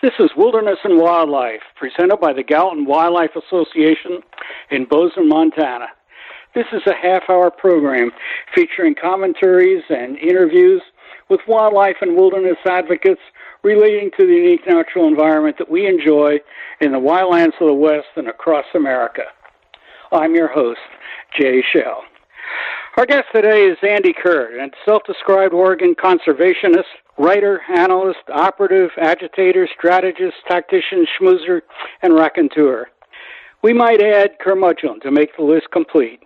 This is Wilderness and Wildlife, presented by the Gallatin Wildlife Association in Bozeman, Montana. This is a half hour program featuring commentaries and interviews with wildlife and wilderness advocates relating to the unique natural environment that we enjoy in the wildlands of the West and across America. I'm your host, Jay Shell. Our guest today is Andy Kerr, a self described Oregon conservationist, writer, analyst, operative, agitator, strategist, tactician, schmoozer, and raconteur. We might add curmudgeon to make the list complete.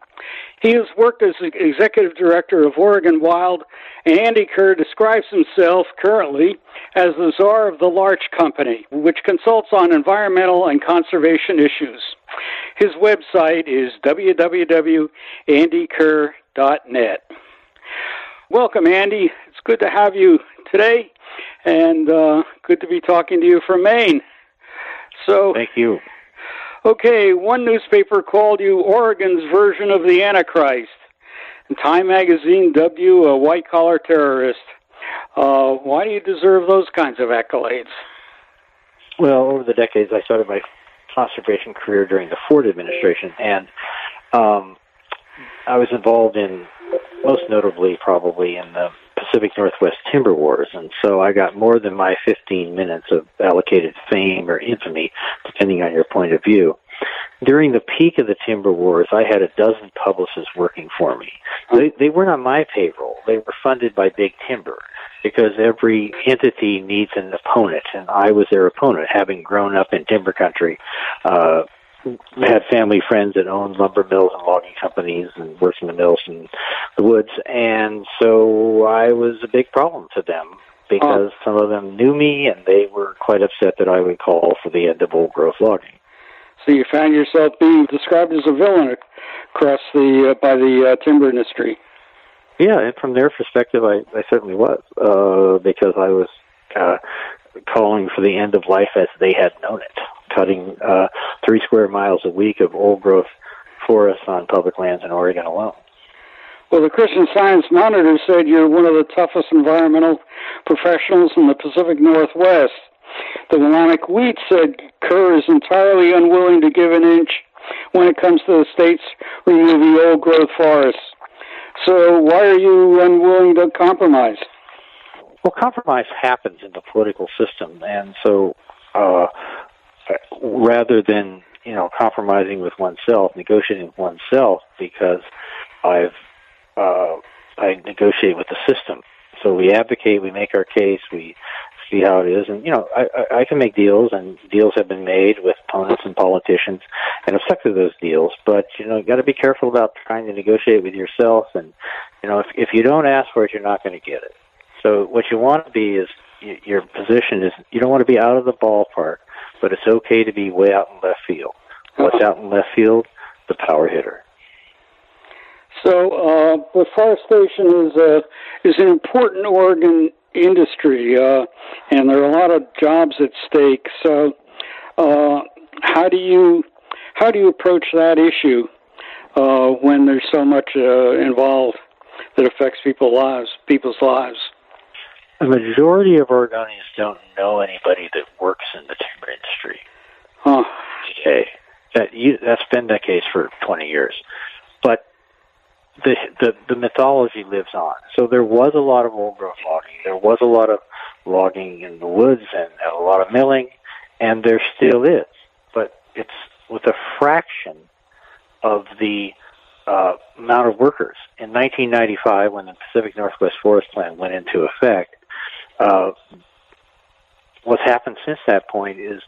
He has worked as the executive director of Oregon Wild, and Andy Kerr describes himself currently as the czar of the Larch Company, which consults on environmental and conservation issues. His website is www.andykerr.net. Welcome, Andy. It's good to have you today, and uh, good to be talking to you from Maine. So, thank you. Okay, one newspaper called you Oregon's version of the Antichrist, and Time magazine dubbed you a white collar terrorist. Uh, why do you deserve those kinds of accolades? Well, over the decades, I started my conservation career during the Ford administration, and um, I was involved in, most notably, probably in the Pacific Northwest Timber Wars, and so I got more than my 15 minutes of allocated fame or infamy, depending on your point of view. During the peak of the Timber Wars, I had a dozen publicists working for me. They, they weren't on my payroll. They were funded by Big Timber because every entity needs an opponent, and I was their opponent, having grown up in timber country. Uh, had family friends that owned lumber mills and logging companies and worked in the mills and the woods and so I was a big problem to them because oh. some of them knew me and they were quite upset that I would call for the end of old growth logging. So you found yourself being described as a villain across the uh, by the uh, timber industry. Yeah, and from their perspective, I, I certainly was uh, because I was uh, calling for the end of life as they had known it cutting uh, three square miles a week of old growth forests on public lands in Oregon alone. Well, the Christian Science Monitor said you're one of the toughest environmental professionals in the Pacific Northwest. The Willamette Week said Kerr is entirely unwilling to give an inch when it comes to the state's removing old growth forests. So why are you unwilling to compromise? Well, compromise happens in the political system, and so uh, rather than you know compromising with oneself, negotiating with oneself, because I've uh, I negotiate with the system. So we advocate, we make our case, we see how it is, and you know I, I, can make deals, and deals have been made with opponents and politicians, and I've stuck to those deals. But you know, you got to be careful about trying to negotiate with yourself, and you know if if you don't ask for it, you're not going to get it. So what you want to be is your position is you don't want to be out of the ballpark but it's okay to be way out in left field. What's out in left field? The power hitter. So, uh, forestation is a is an important Oregon industry, uh, and there are a lot of jobs at stake. So, uh, how do you how do you approach that issue uh, when there's so much uh, involved that affects people's lives, people's lives? The majority of Oregonians don't know anybody that works in the timber industry. Huh. Okay. That you, that's been the case for 20 years. But the, the the mythology lives on. So there was a lot of old growth logging. There was a lot of logging in the woods and, and a lot of milling, and there still is. But it's with a fraction of the uh, amount of workers. In 1995, when the Pacific Northwest Forest Plan went into effect, uh, what's happened since that point is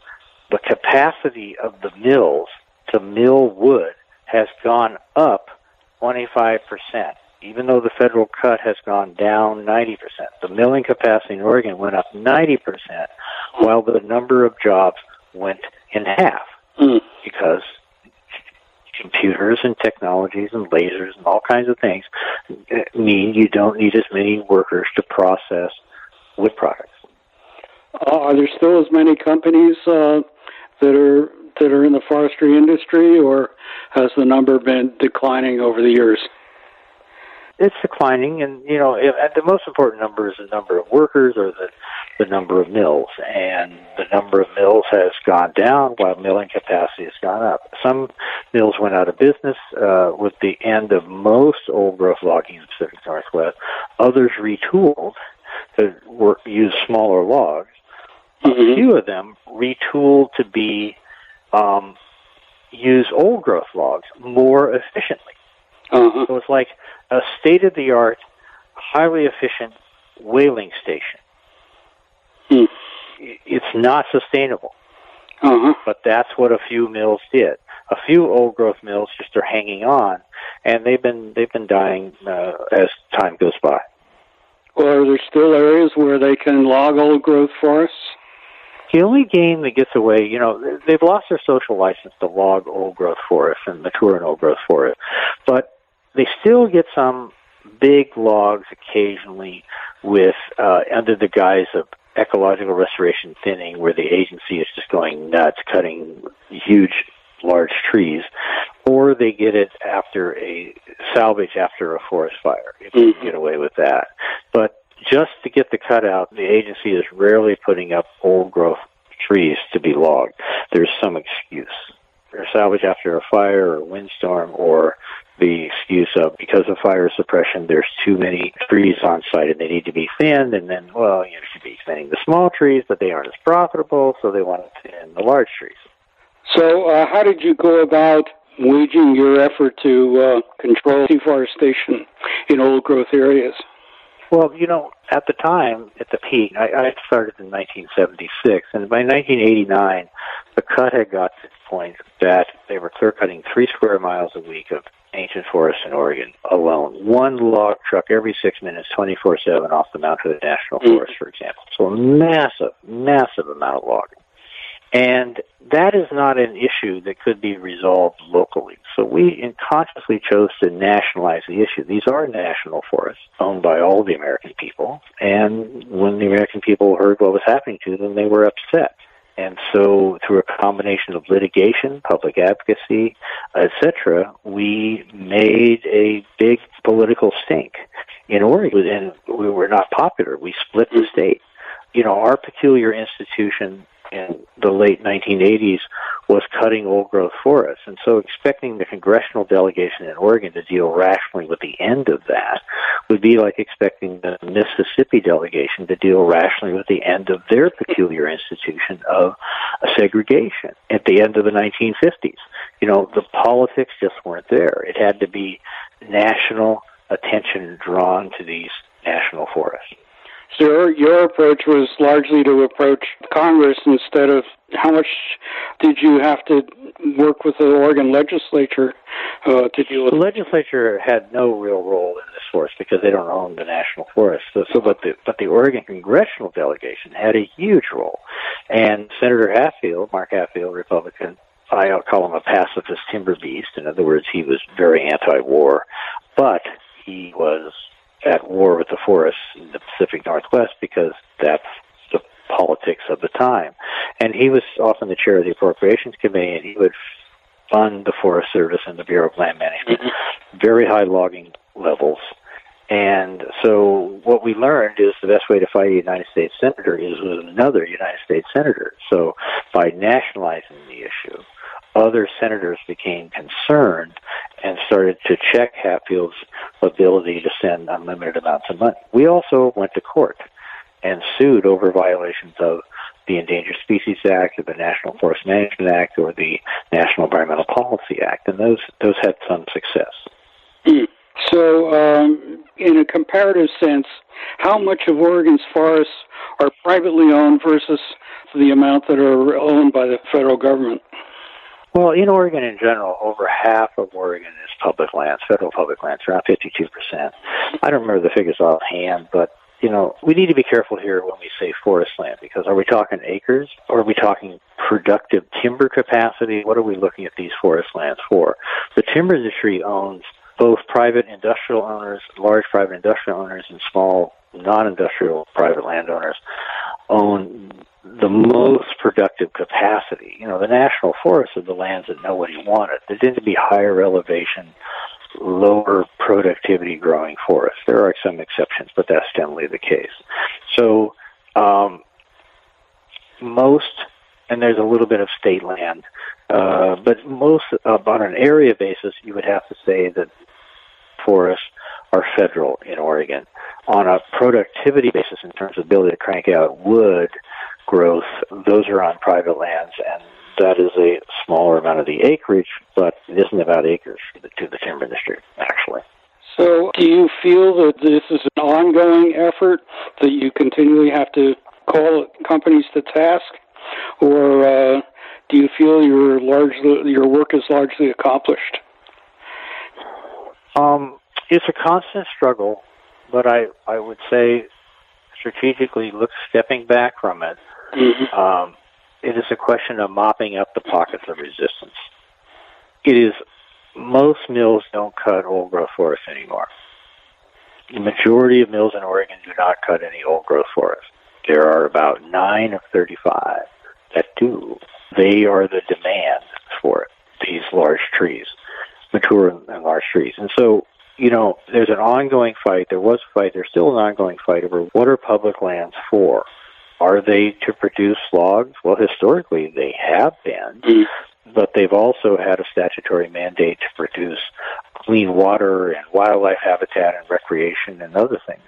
the capacity of the mills to mill wood has gone up 25%, even though the federal cut has gone down 90%. The milling capacity in Oregon went up 90%, while the number of jobs went in half mm. because computers and technologies and lasers and all kinds of things mean you don't need as many workers to process wood products. Uh, are there still as many companies uh, that are that are in the forestry industry, or has the number been declining over the years? It's declining, and you know, if, the most important number is the number of workers or the the number of mills. And the number of mills has gone down while milling capacity has gone up. Some mills went out of business uh, with the end of most old growth logging in the Pacific Northwest. Others retooled work, use smaller logs. Mm-hmm. A few of them retooled to be um, use old growth logs more efficiently. Uh-huh. So it's like a state of the art, highly efficient whaling station. Hmm. It's not sustainable. Uh-huh. But that's what a few mills did. A few old growth mills just are hanging on, and they've been they've been dying uh, as time goes by. Well, are there still areas where they can log old growth forests? The only game that gets away, you know, they've lost their social license to log old growth forests and mature old growth forests, but they still get some big logs occasionally with uh, under the guise of ecological restoration thinning, where the agency is just going nuts, cutting huge, large trees, or they get it after a salvage after a forest fire. If you can get away with that, but just to get the cut out, the agency is rarely putting up old growth trees to be logged. There's some excuse. Or salvage after a fire or a windstorm or the excuse of because of fire suppression, there's too many trees on site and they need to be thinned. And then, well, you should be thinning the small trees, but they aren't as profitable, so they want to thin the large trees. So, uh, how did you go about waging your effort to uh, control deforestation in old growth areas? Well, you know, at the time, at the peak, I, I started in 1976, and by 1989, the cut had got to the point that they were clear cutting three square miles a week of ancient forest in Oregon alone. One log truck every six minutes, 24 7 off the Mount Hood National mm. Forest, for example. So a massive, massive amount of logging. And that is not an issue that could be resolved locally. So we consciously chose to nationalize the issue. These are national forests owned by all the American people. And when the American people heard what was happening to them, they were upset. And so, through a combination of litigation, public advocacy, etc., we made a big political stink in Oregon, and we were not popular. We split the state. You know, our peculiar institution in the late 1980s was cutting old growth forests. And so expecting the congressional delegation in Oregon to deal rationally with the end of that would be like expecting the Mississippi delegation to deal rationally with the end of their peculiar institution of segregation at the end of the 1950s. You know, the politics just weren't there. It had to be national attention drawn to these national forests. So your, your approach was largely to approach Congress instead of how much did you have to work with the Oregon legislature uh, to deal with? The legislature had no real role in this forest because they don't own the national forest. So, so but the but the Oregon congressional delegation had a huge role, and Senator Hatfield, Mark Hatfield, Republican, I call him a pacifist timber beast. In other words, he was very anti-war, but he was at war with the forests in the Pacific Northwest because that's the politics of the time. And he was often the chair of the Appropriations Committee, and he would fund the Forest Service and the Bureau of Land Management, mm-hmm. very high logging levels. And so what we learned is the best way to fight a United States senator is with another United States senator. So by nationalizing the issue, other senators became concerned and started to check Hatfield's ability to send unlimited amounts of money. We also went to court and sued over violations of the Endangered Species Act or the National Forest Management Act or the National Environmental Policy Act, and those those had some success. So, um, in a comparative sense, how much of Oregon's forests are privately owned versus the amount that are owned by the federal government? Well, in Oregon in general, over half of Oregon is public lands, federal public lands, around 52%. I don't remember the figures offhand, but you know, we need to be careful here when we say forest land because are we talking acres or are we talking productive timber capacity? What are we looking at these forest lands for? The timber industry owns both private industrial owners, large private industrial owners, and small non-industrial private landowners own the most productive capacity. You know, the national forests are the lands that nobody wanted. They tend to be higher elevation, lower productivity growing forests. There are some exceptions, but that's generally the case. So, um, most, and there's a little bit of state land, uh, but most uh, on an area basis, you would have to say that forests are federal in Oregon. On a productivity basis, in terms of ability to crank out wood growth, those are on private lands, and that is a smaller amount of the acreage, but it isn't about acres to the, to the timber industry, actually. So, do you feel that this is an ongoing effort that you continually have to call companies to task, or uh, do you feel your largely your work is largely accomplished? Um, it's a constant struggle, but I I would say strategically look stepping back from it. Mm-hmm. Um, it is a question of mopping up the pockets of resistance. It is most mills don't cut old growth forests anymore. The majority of mills in Oregon do not cut any old growth forests. There are about nine of 35 that do. They are the demand for it, these large trees, mature and large trees. And so, you know, there's an ongoing fight. There was a fight. There's still an ongoing fight over what are public lands for. Are they to produce logs? Well, historically, they have been. Mm but they've also had a statutory mandate to produce clean water and wildlife habitat and recreation and other things.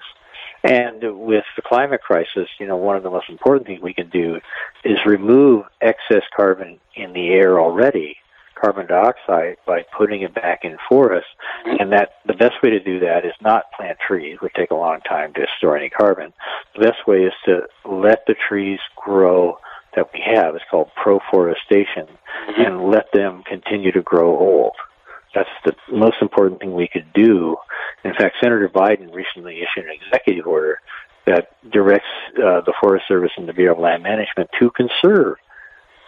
And with the climate crisis, you know, one of the most important things we can do is remove excess carbon in the air already, carbon dioxide, by putting it back in forests. And that the best way to do that is not plant trees, which take a long time to store any carbon. The best way is to let the trees grow that we have. It's called proforestation, mm-hmm. and let them continue to grow old. That's the most important thing we could do. In fact, Senator Biden recently issued an executive order that directs uh, the Forest Service and the Bureau of Land Management to conserve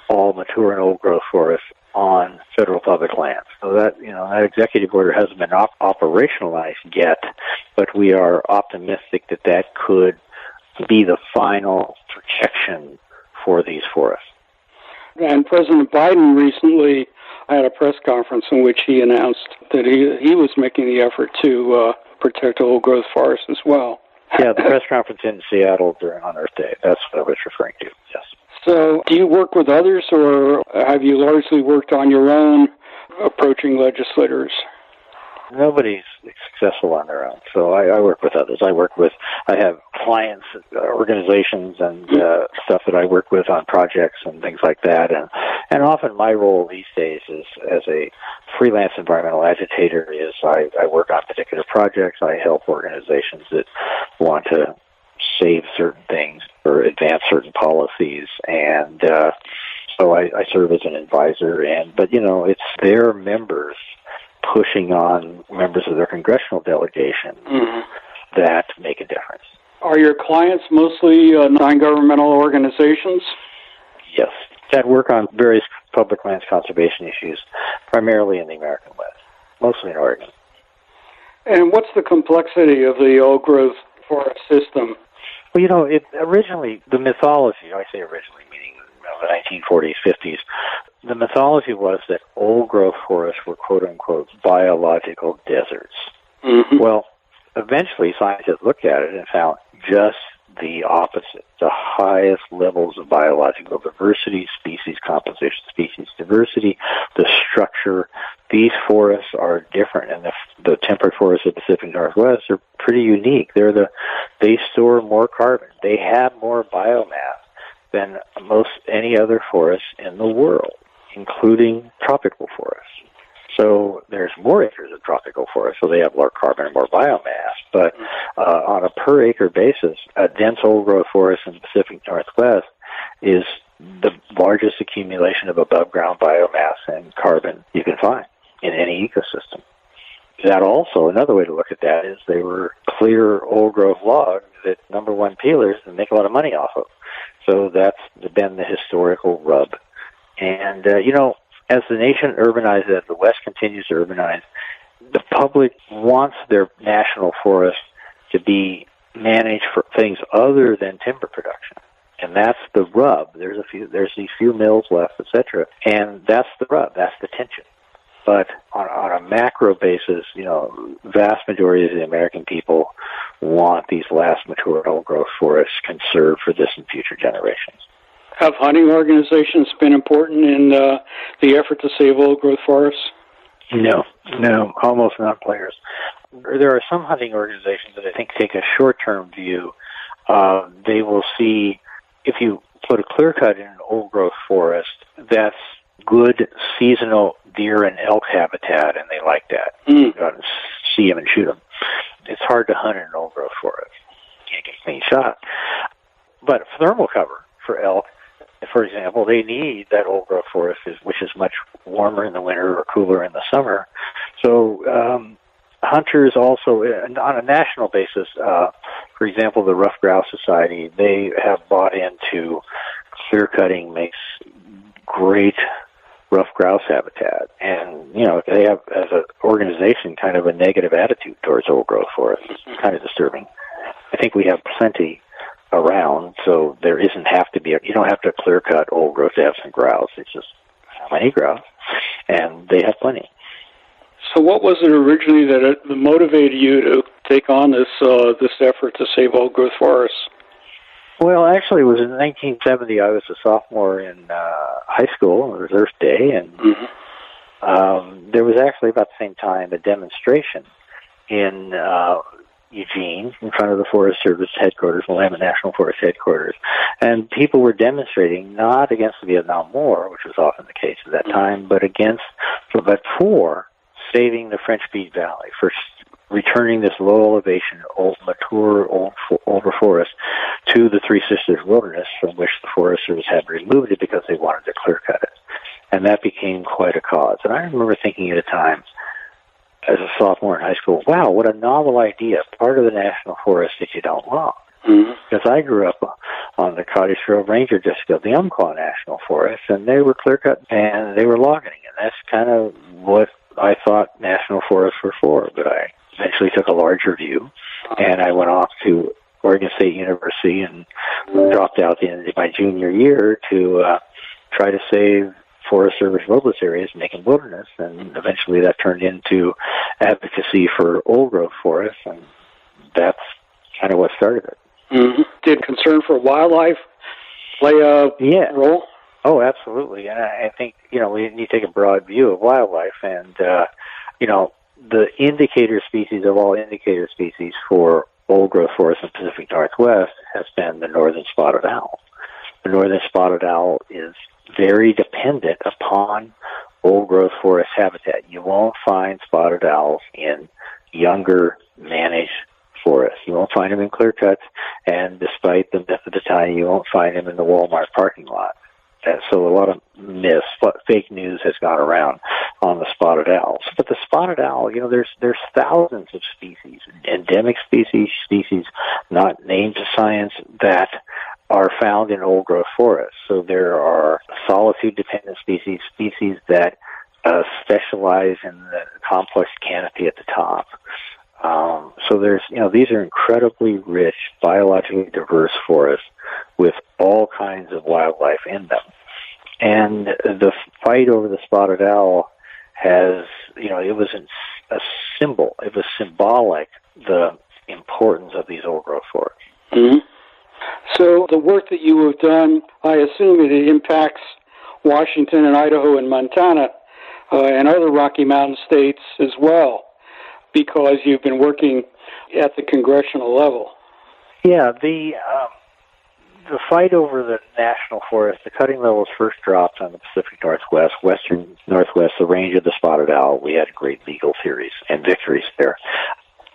all mature and old growth forests on federal public lands. So that you know that executive order hasn't been op- operationalized yet, but we are optimistic that that could be the final protection for these forests. And President Biden recently had a press conference in which he announced that he he was making the effort to uh, protect old growth forests as well. Yeah, the press conference in Seattle during on Earth Day. That's what I was referring to. Yes. So, do you work with others, or have you largely worked on your own, approaching legislators? nobody's successful on their own. So I, I work with others. I work with, I have clients, uh, organizations, and uh, stuff that I work with on projects and things like that. And and often my role these days is as a freelance environmental agitator is I, I work on particular projects. I help organizations that want to save certain things or advance certain policies and. uh so I, I serve as an advisor and but you know it's their members pushing on members of their congressional delegation mm-hmm. that make a difference. Are your clients mostly uh, non-governmental organizations? Yes, that work on various public lands conservation issues, primarily in the American West, mostly in Oregon. And what's the complexity of the old growth forest system? Well, you know, it originally the mythology. I say originally, meaning the 1940s, 50s the mythology was that old growth forests were quote unquote biological deserts. Mm-hmm. Well, eventually scientists looked at it and found just the opposite. The highest levels of biological diversity, species composition, species diversity, the structure. These forests are different, and the, the temperate forests of the Pacific Northwest are pretty unique. They're the they store more carbon. They have more biomass than most any other forest in the world including tropical forests. So there's more acres of tropical forest, so they have more carbon and more biomass. But uh, on a per acre basis, a dense old growth forest in the Pacific Northwest is the largest accumulation of above ground biomass and carbon you can find in any ecosystem. That also, another way to look at that is they were clear old growth logs that number one peelers make a lot of money off of. So that's been the historical rub and, uh, you know, as the nation urbanizes, as the West continues to urbanize, the public wants their national forest to be managed for things other than timber production. And that's the rub. There's a few, there's these few mills left, etc. And that's the rub. That's the tension. But on, on a macro basis, you know, vast majority of the American people want these last mature old growth forests conserved for this and future generations. Have hunting organizations been important in uh, the effort to save old growth forests? No, no, almost not players. There are some hunting organizations that I think take a short term view. Uh, they will see if you put a clear cut in an old growth forest, that's good seasonal deer and elk habitat, and they like that. Mm. You out see them and shoot them. It's hard to hunt in an old growth forest. You can't get a clean shot. But thermal cover for elk, for example, they need that old growth forest, which is much warmer in the winter or cooler in the summer. So um, hunters also, on a national basis, uh, for example, the Ruffed Grouse Society, they have bought into clear cutting makes great ruffed grouse habitat. And, you know, they have, as an organization, kind of a negative attitude towards old growth forests. It's kind of disturbing. I think we have plenty around, so there isn't have to be, a, you don't have to clear cut old growth to have some grouse. It's just how many grouse? And they have plenty. So, what was it originally that, it, motivated you to take on this uh, this effort to save old growth forests? Well, actually, it was in 1970. I was a sophomore in uh, high school on Earth Day, and mm-hmm. um, there was actually about the same time a demonstration in uh, Eugene in front of the Forest Service headquarters, Willamette National Forest headquarters, and people were demonstrating not against the Vietnam War, which was often the case at that mm-hmm. time, but against, but for saving the French Pete Valley, for returning this low elevation, old, mature, old, older forest to the Three Sisters Wilderness, from which the Forest Service had removed it because they wanted to clear cut it. And that became quite a cause. And I remember thinking at a time, as a sophomore in high school, wow, what a novel idea, part of the national forest that you don't log. Mm-hmm. Because I grew up on the Cottage Grove Ranger District of the Umpqua National Forest, and they were clear cut and they were logging, and that's kind of what I thought national forests were for. But I eventually took a larger view, and I went off to Oregon State University and dropped out the end of my junior year to uh, try to save Forest Service wilderness areas, making wilderness, and eventually that turned into advocacy for old growth forests, and that's kind of what started it. Mm-hmm. Did concern for wildlife play a yeah. role? Oh, absolutely. And I think you know we need to take a broad view of wildlife, and uh, you know the indicator species of all indicator species for old growth forests in the Pacific Northwest has been the northern spotted owl. The northern spotted owl is very dependent upon old growth forest habitat. You won't find spotted owls in younger managed forests. You won't find them in clear cuts, and despite the myth of the time, you won't find them in the Walmart parking lot. And so a lot of myths, fake news has gone around on the spotted owls. But the spotted owl, you know, there's there's thousands of species, endemic species, species not named to science that are found in old growth forests. So there are solitude dependent species, species that uh, specialize in the complex canopy at the top. Um, so there's, you know, these are incredibly rich, biologically diverse forests with all kinds of wildlife in them. And the fight over the spotted owl has, you know, it was a symbol. It was symbolic the importance of these old growth forests. Mm-hmm. So the work that you have done, I assume it impacts Washington and Idaho and Montana uh, and other Rocky Mountain states as well, because you've been working at the congressional level. Yeah, the um, the fight over the national forest, the cutting levels first dropped on the Pacific Northwest, western Northwest, the range of the spotted owl. We had great legal theories and victories there.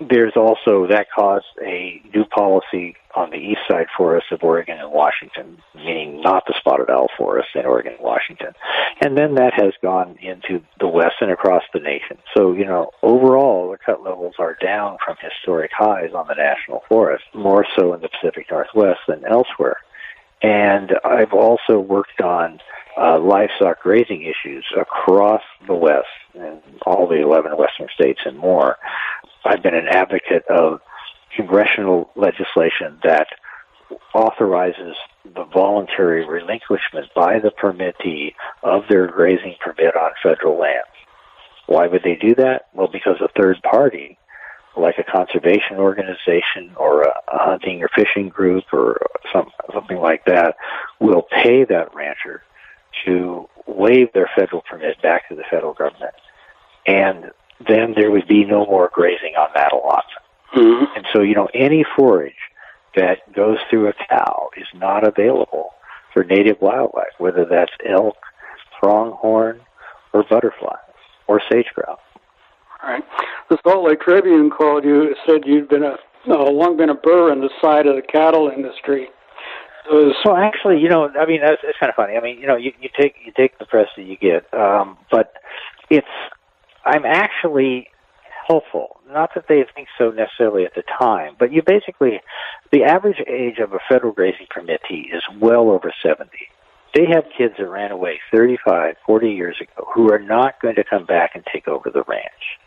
There's also that caused a new policy on the east side forests of Oregon and Washington, meaning not the spotted owl forest in Oregon and Washington. And then that has gone into the west and across the nation. So, you know, overall, the cut levels are down from historic highs on the national forest, more so in the Pacific Northwest than elsewhere. And I've also worked on uh, livestock grazing issues across the West and all the 11 western states and more. I've been an advocate of congressional legislation that authorizes the voluntary relinquishment by the permittee of their grazing permit on federal lands. Why would they do that? Well, because a third party like a conservation organization or a, a hunting or fishing group or some, something like that will pay that rancher to waive their federal permit back to the federal government. And then there would be no more grazing on that allotment. Mm-hmm. And so, you know, any forage that goes through a cow is not available for native wildlife, whether that's elk, pronghorn, or butterflies, or sage grouse. Right. The Salt Lake Tribune called you, said you'd been a uh, long been a burr in the side of the cattle industry. Was... Well, actually, you know, I mean, that's, it's kind of funny. I mean, you know, you, you take you take the press that you get, um, but it's I'm actually helpful. Not that they think so necessarily at the time, but you basically, the average age of a federal grazing permittee is well over 70. They have kids that ran away 35, 40 years ago who are not going to come back and take over the ranch.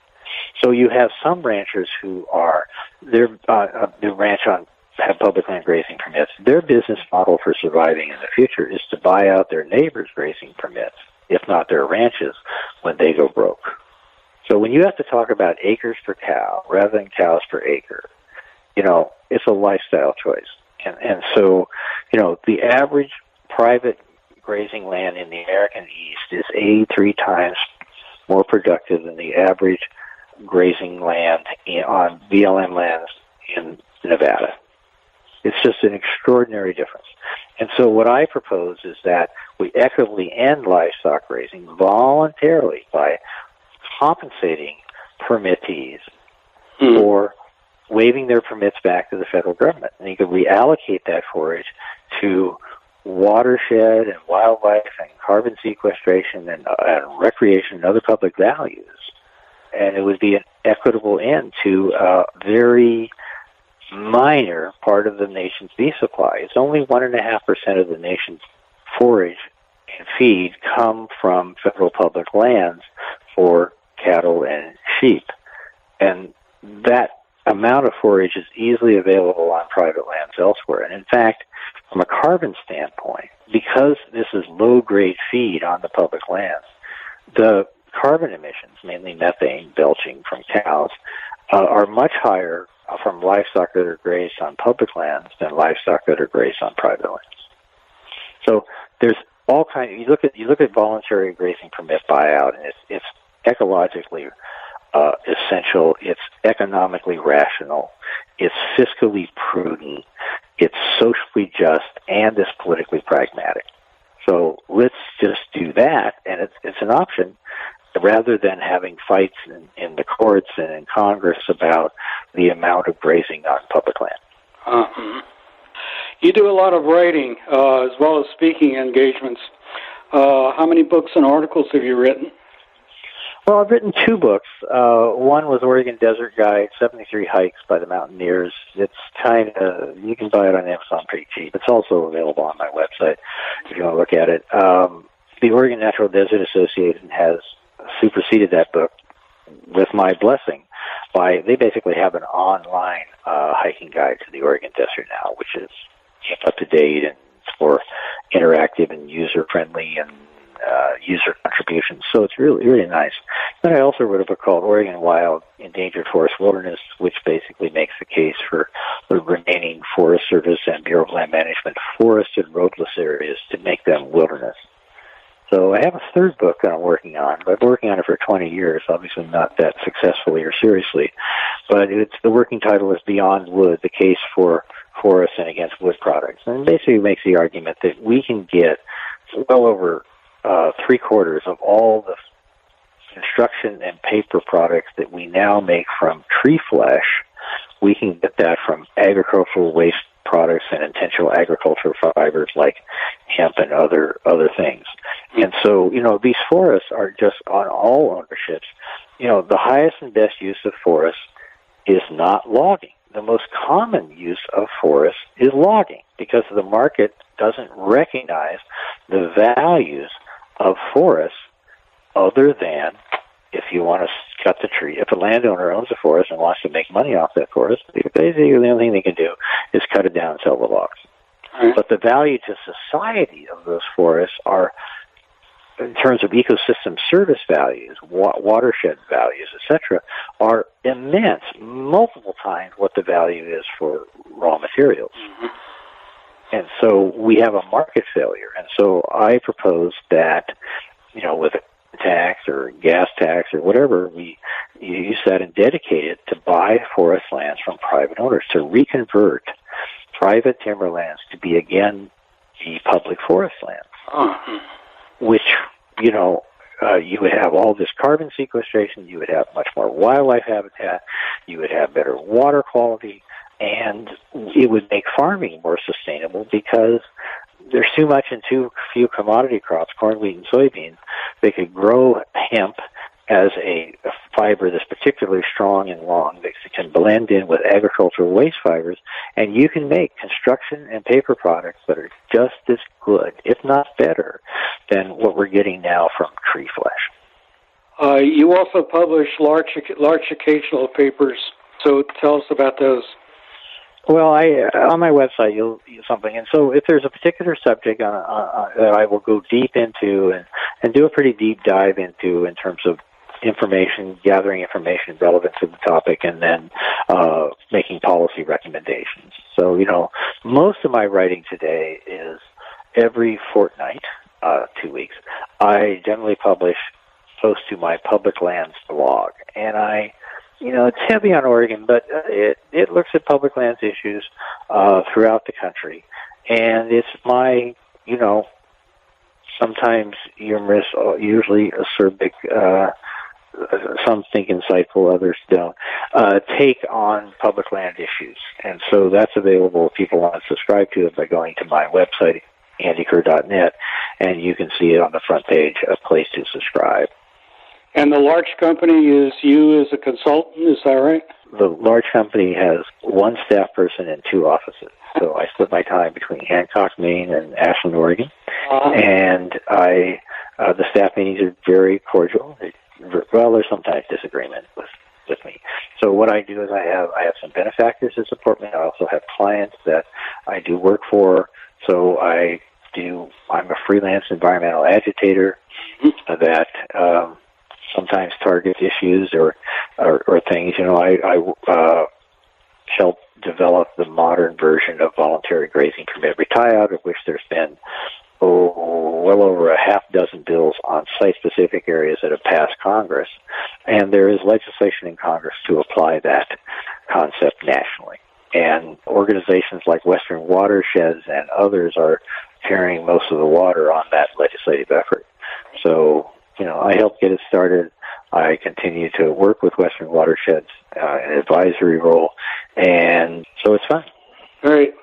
So you have some ranchers who are, their, uh, ranch on have public land grazing permits. Their business model for surviving in the future is to buy out their neighbors' grazing permits, if not their ranches, when they go broke. So when you have to talk about acres per cow rather than cows per acre, you know, it's a lifestyle choice. And, and so, you know, the average private grazing land in the American East is 83 times more productive than the average grazing land in, on BLM lands in Nevada. It's just an extraordinary difference. And so what I propose is that we equitably end livestock grazing voluntarily by compensating permittees mm. for waiving their permits back to the federal government. And you could reallocate that forage to watershed and wildlife and carbon sequestration and, uh, and recreation and other public values. And it would be an equitable end to a very minor part of the nation's beef supply. It's only one and a half percent of the nation's forage and feed come from federal public lands for cattle, and sheep. And that amount of forage is easily available on private lands elsewhere. And in fact, from a carbon standpoint, because this is low grade feed on the public lands, the carbon emissions, mainly methane belching from cows, uh, are much higher from livestock that are grazed on public lands than livestock that are grazed on private lands. So there's all kind. Of, you look at you look at voluntary grazing permit buyout, and it's it's ecologically uh, essential, it's economically rational, it's fiscally prudent, it's socially just, and it's politically pragmatic. So let's just do that, and it's, it's an option rather than having fights in, in the courts and in Congress about the amount of grazing on public land. Uh-huh. You do a lot of writing uh, as well as speaking engagements. Uh, how many books and articles have you written? Well, I've written two books. Uh, one was Oregon Desert Guide, 73 Hikes by the Mountaineers. It's kind of, you can buy it on Amazon pretty cheap. It's also available on my website if you want to look at it. Um, the Oregon Natural Desert Association has superseded that book with my blessing by, they basically have an online uh, hiking guide to the Oregon Desert now, which is up to date and it's more interactive and user friendly and uh, user contributions. So it's really really nice. Then I also wrote a book called Oregon Wild Endangered Forest Wilderness, which basically makes the case for the remaining Forest Service and Bureau of Land Management forested roadless areas to make them wilderness. So I have a third book that I'm working on. I've been working on it for 20 years, obviously not that successfully or seriously, but it's the working title is Beyond Wood: The Case for Forests and Against Wood Products, and basically makes the argument that we can get well over uh, three quarters of all the construction and paper products that we now make from tree flesh, we can get that from agricultural waste products and intentional agricultural fibers like hemp and other other things. And so, you know, these forests are just on all ownerships. You know, the highest and best use of forests is not logging. The most common use of forests is logging because the market doesn't recognize the values of forests other than if you want to cut the tree. If a landowner owns a forest and wants to make money off that forest, basically the only thing they can do is cut it down and sell the logs. Right. But the value to society of those forests are in terms of ecosystem service values, wa- watershed values, etc., are immense, multiple times what the value is for raw materials. Mm-hmm. And so we have a market failure. And so I propose that, you know, with a tax or gas tax or whatever, we use that and dedicate it to buy forest lands from private owners, to reconvert private timberlands to be again the public forest lands. Uh-huh which, you know, uh, you would have all this carbon sequestration, you would have much more wildlife habitat, you would have better water quality, and it would make farming more sustainable because there's too much and too few commodity crops, corn, wheat, and soybeans. They could grow hemp as a, a fiber that's particularly strong and long that can blend in with agricultural waste fibers, and you can make construction and paper products that are just as good, if not better, than what we're getting now from tree flesh. Uh, you also publish large, large occasional papers, so tell us about those. Well, I uh, on my website you'll you something, and so if there's a particular subject uh, uh, that I will go deep into and and do a pretty deep dive into in terms of information, gathering information relevant to the topic, and then uh, making policy recommendations. So, you know, most of my writing today is every fortnight, uh, two weeks. I generally publish close to my public lands blog, and I you know, it's heavy on Oregon, but uh, it it looks at public lands issues uh, throughout the country, and it's my, you know, sometimes humorous, uh, usually acerbic uh, some think insightful, others don't, uh, take on public land issues. And so that's available if people want to subscribe to it by going to my website, andykerr.net, and you can see it on the front page, a place to subscribe. And the Larch Company is you as a consultant, is that right? The Larch Company has one staff person and two offices. So I split my time between Hancock, Maine, and Ashland, Oregon. Uh-huh. And I, uh, the staff meetings are very cordial. Well, there's sometimes disagreement with with me. So what I do is I have I have some benefactors that support me. I also have clients that I do work for. So I do. I'm a freelance environmental agitator that um, sometimes targets issues or, or or things. You know, I I uh, help develop the modern version of voluntary grazing permit out of which there's been oh, well over a half dozen bills on site-specific areas that have passed Congress, and there is legislation in Congress to apply that concept nationally. And organizations like Western Watersheds and others are carrying most of the water on that legislative effort. So, you know, I helped get it started. I continue to work with Western Watersheds uh, in an advisory role, and so it's fun. Great.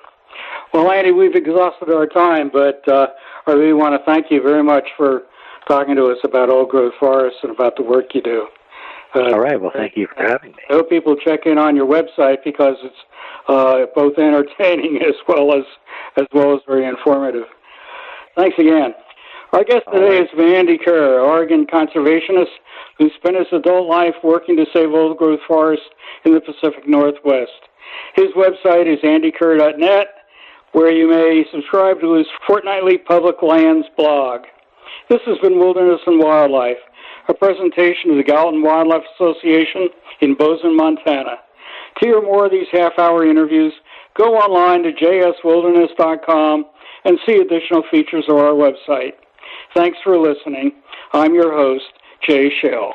Well, Andy, we've exhausted our time, but uh, I really want to thank you very much for talking to us about old growth forests and about the work you do. Uh, All right. Well, thank you for having me. I hope people check in on your website because it's uh, both entertaining as well as as well as very informative. Thanks again. Our guest today is Andy Kerr, Oregon conservationist who spent his adult life working to save old growth forests in the Pacific Northwest. His website is andykerr.net where you may subscribe to his fortnightly public lands blog. This has been Wilderness and Wildlife, a presentation of the Gallatin Wildlife Association in Bozeman, Montana. To hear more of these half hour interviews, go online to jswilderness.com and see additional features of our website. Thanks for listening. I'm your host, Jay Shell.